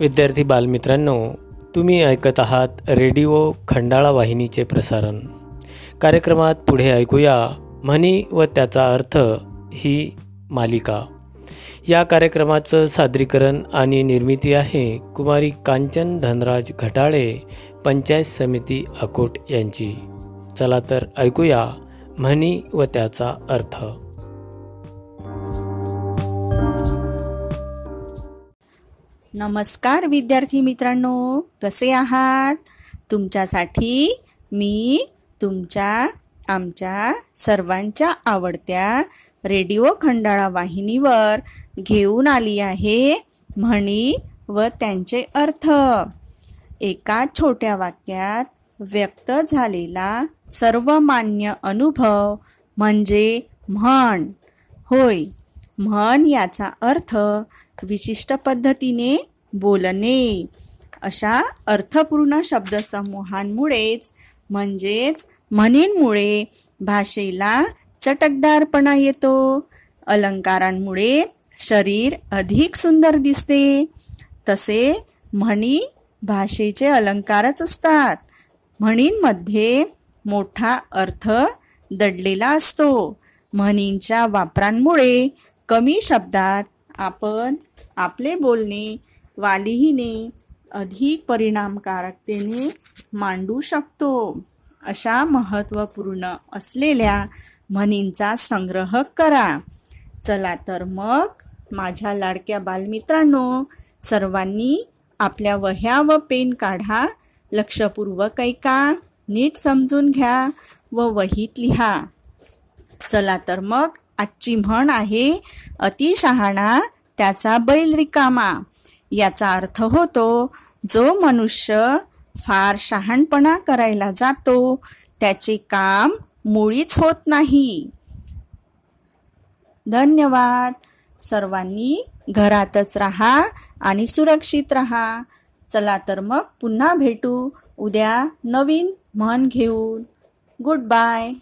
विद्यार्थी बालमित्रांनो तुम्ही ऐकत आहात रेडिओ खंडाळा वाहिनीचे प्रसारण. कार्यक्रमात पुढे ऐकूया म्हणी व त्याचा अर्थ ही मालिका. या कार्यक्रमाचं सादरीकरण आणि निर्मिती आहे कुमारी कांचन धनराज घटाळे पंचायत समिती अकोट यांची. चला तर ऐकूया म्हणी व त्याचा अर्थ. नमस्कार विद्यार्थी मित्रांनो कसे आहात? तुमच्यासाठी मी तुमच्या आमच्या सर्वांच्या आवडत्या रेडिओ खंडाळा वाहिनीवर घेऊन आली आहे म्हणी व त्यांचे अर्थ. एका छोट्या वाक्यात व्यक्त झालेला सर्वमान्य अनुभव म्हणजे म्हण. होय म्हण याचा अर्थ विशिष्ट पद्धतीने बोलणे. अशा अर्थपूर्ण शब्दसमूहांमुळेच म्हणजेच म्हणींमुळे भाषेला चटकदारपणा येतो. अलंकारांमुळे शरीर अधिक सुंदर दिसते. तसे म्हणी भाषेचे अलंकारच असतात. म्हणींमध्ये मोठा अर्थ दडलेला असतो. म्हणींच्या वापरांमुळे कमी शब्दात आपण आपले बोलणे वालिहीने अधिक परिणामकारकतेने मांडू शकतो. अशा महत्त्वपूर्ण असलेल्या म्हणींचा संग्रह करा. चला तर मग माझ्या लाडक्या बालमित्रांनो सर्वांनी आपल्या वह्या व पेन काढा. लक्षपूर्वक ऐका नीट समजून घ्या व वहीत लिहा. चला तर मग आजची म्हण आहे अति शहाणा त्याचा बैल रिकामा याचा अर्थ होतो जो मनुष्य फार शहाणपणा करायला जातो त्याचे काम मुळीच होत नाही. धन्यवाद. सर्वांनी घरातच राहा आणि सुरक्षित राहा. चला तर मग पुन्हा भेटू उद्या नवीन म्हण घेऊन. Good bye